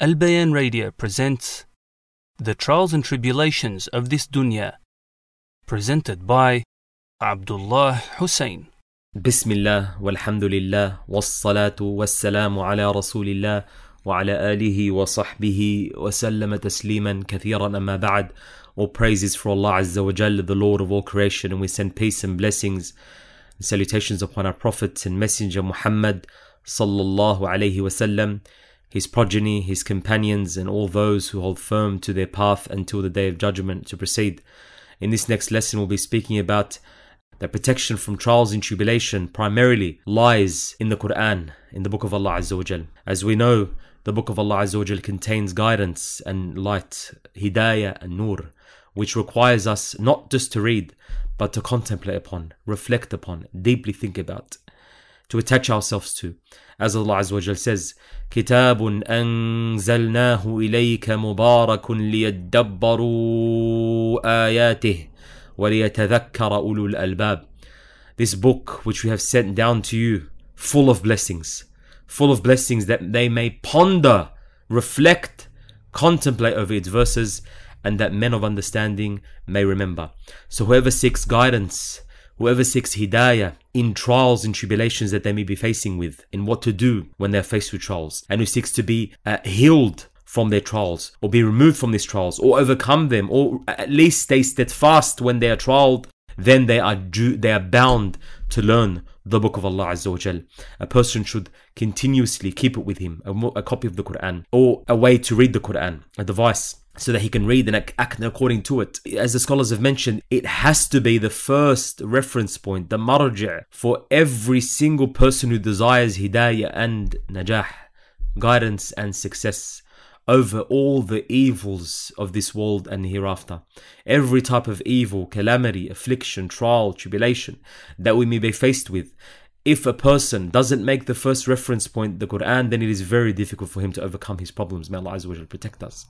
Al-Bayan Radio presents The Trials and Tribulations of This Dunya presented by Abdullah Hussein. Bismillah walhamdulillah wassalatu wassalamu ala rasulillah wa ala alihi wa sahbihi wa tasliman kathiran amma ba'd. All praises for Allah Azza wa Jalla, the Lord of all creation and we send peace and blessings and salutations upon our Prophet and Messenger Muhammad sallallahu alayhi wa sallam his progeny, his companions, and all those who hold firm to their path until the day of judgment to proceed. In this next lesson, we'll be speaking about that protection from trials and tribulation primarily lies in the Quran, in the Book of Allah Azza. As we know, the Book of Allah Azza contains guidance and light, hidayah and nur, which requires us not just to read, but to contemplate upon, reflect upon, deeply think about, to attach ourselves to. As Allah Azza wa Jal says, كتاب أنزلناه إليك مبارك ليدبروا آياته وَلِيَتَذَكَّرَ أُولُو الْأَلْبَابِ This book which we have sent down to you, full of blessings, full of blessings that they may ponder, reflect, contemplate over its verses, and that men of understanding may remember. So whoever seeks guidance, whoever seeks hidayah in trials and tribulations that they may be facing with, and what to do when they're faced with trials, and who seeks to be uh, healed from their trials, or be removed from these trials, or overcome them, or at least stay steadfast when they are trialed, then they are they are bound to learn the book of Allah Azza wa. A person should continuously keep it with him, a, a copy of the Quran, or a way to read the Quran, a device so that he can read and act according to it. As the scholars have mentioned, it has to be the first reference point, the marja' for every single person who desires hidayah and najah, guidance and success over all the evils of this world and hereafter. Every type of evil, calamity, affliction, trial, tribulation that we may be faced with. If a person doesn't make the first reference point, the Quran, then it is very difficult for him to overcome his problems. May Allah protect us.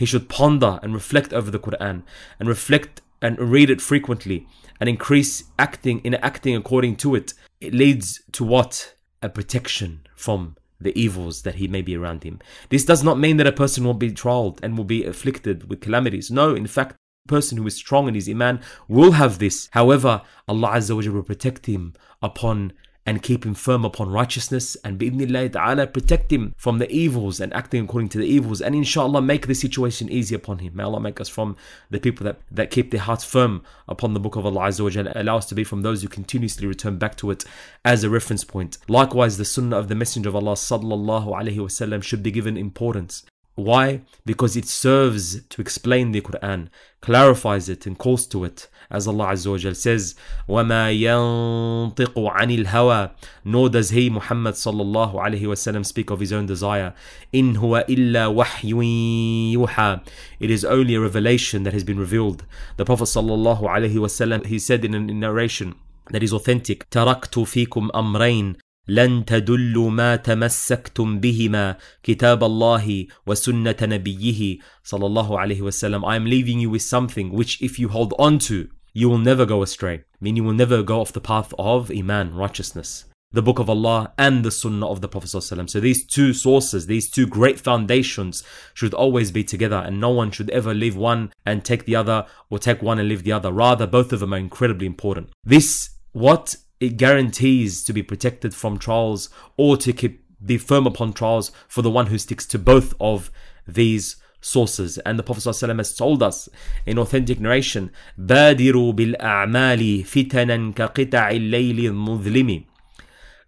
He should ponder and reflect over the Quran and reflect and read it frequently and increase acting in acting according to it. It leads to what? A protection from the evils that he may be around him. This does not mean that a person will be trialed and will be afflicted with calamities. No, in fact, a person who is strong in his iman will have this. However, Allah Azza wa will protect him upon and keep him firm upon righteousness and bi'idhnillah ta'ala protect him from the evils and acting according to the evils and inshallah make the situation easy upon him. May Allah make us from the people that, that keep their hearts firm upon the book of Allah Azza wa allow us to be from those who continuously return back to it as a reference point. Likewise the sunnah of the Messenger of Allah sallallahu alaihi wasallam should be given importance. Why? Because it serves to explain the Quran, clarifies it and calls to it. As Allah Azza wa Jal says, وَمَا يَنطِقُ عَنِ الْهَوَى Nor does he, Muhammad sallallahu alayhi wasallam, speak of his own desire. إِن هُوَ إِلَّا وَحْيٌ يُوحَى It is only a revelation that has been revealed. The Prophet sallallahu alayhi wasallam, he said in a narration, that is authentic. تركت فيكم أمرين لن تدلوا ما تمسكتم بهما كتاب الله وسنة نبيه صلى الله عليه وسلم I am leaving you with something which if you hold on to you will never go astray meaning you will never go off the path of iman righteousness the book of Allah and the sunnah of the Prophet ﷺ. So these two sources, these two great foundations should always be together and no one should ever leave one and take the other or take one and leave the other. Rather, both of them are incredibly important. This, what it guarantees to be protected from trials or to keep, be firm upon trials for the one who sticks to both of these sources. And the Prophet ﷺ has told us in authentic narration, بادروا بالأعمال فتنا كقطع الليل المظلم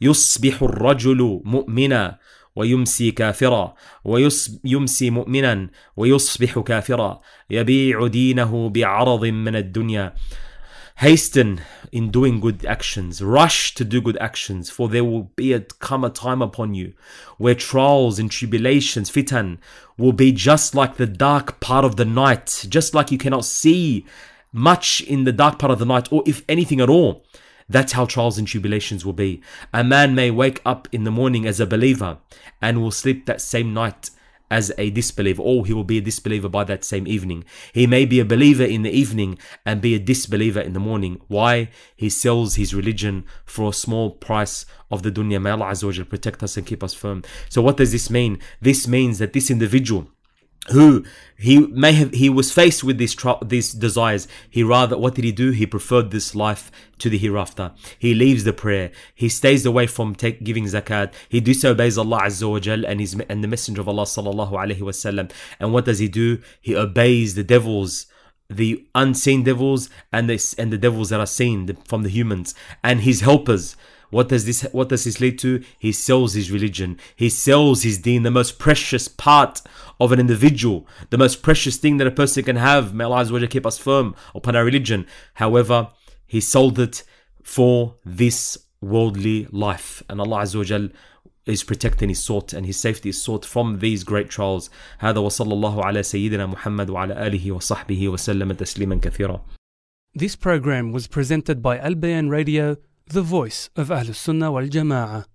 يصبح الرجل مؤمنا ويمسي كافرا ويمسي مؤمنا ويصبح كافرا يبيع دينه بعرض من الدنيا Hasten in doing good actions. Rush to do good actions, for there will be a come a time upon you where trials and tribulations, fitan, will be just like the dark part of the night, just like you cannot see much in the dark part of the night, or if anything at all. That's how trials and tribulations will be. A man may wake up in the morning as a believer and will sleep that same night as a disbeliever, or he will be a disbeliever by that same evening. He may be a believer in the evening and be a disbeliever in the morning. Why? He sells his religion for a small price of the dunya. May Allah protect us and keep us firm. So what does this mean? This means that this individual who he may have he was faced with these these desires. He rather what did he do? He preferred this life to the hereafter. He leaves the prayer. He stays away from take, giving zakat. He disobeys Allah azza wa jal and his and the messenger of Allah sallallahu alaihi wasallam. And what does he do? He obeys the devils the unseen devils and the and the devils that are seen from the humans. And his helpers what does this what does this lead to? He sells his religion. He sells his deen, the most precious part of an individual, the most precious thing that a person can have. May Allah keep us firm upon our religion. However, he sold it for this worldly life. And Allah Azza is protecting his sought and his safety is sought from these great trials هذا وصلى الله على سيدنا محمد وعلى آله وصحبه وسلم تسليما كثيرا This program was presented by Al Bayan Radio the voice of Ahl Sunnah wal Jama'ah.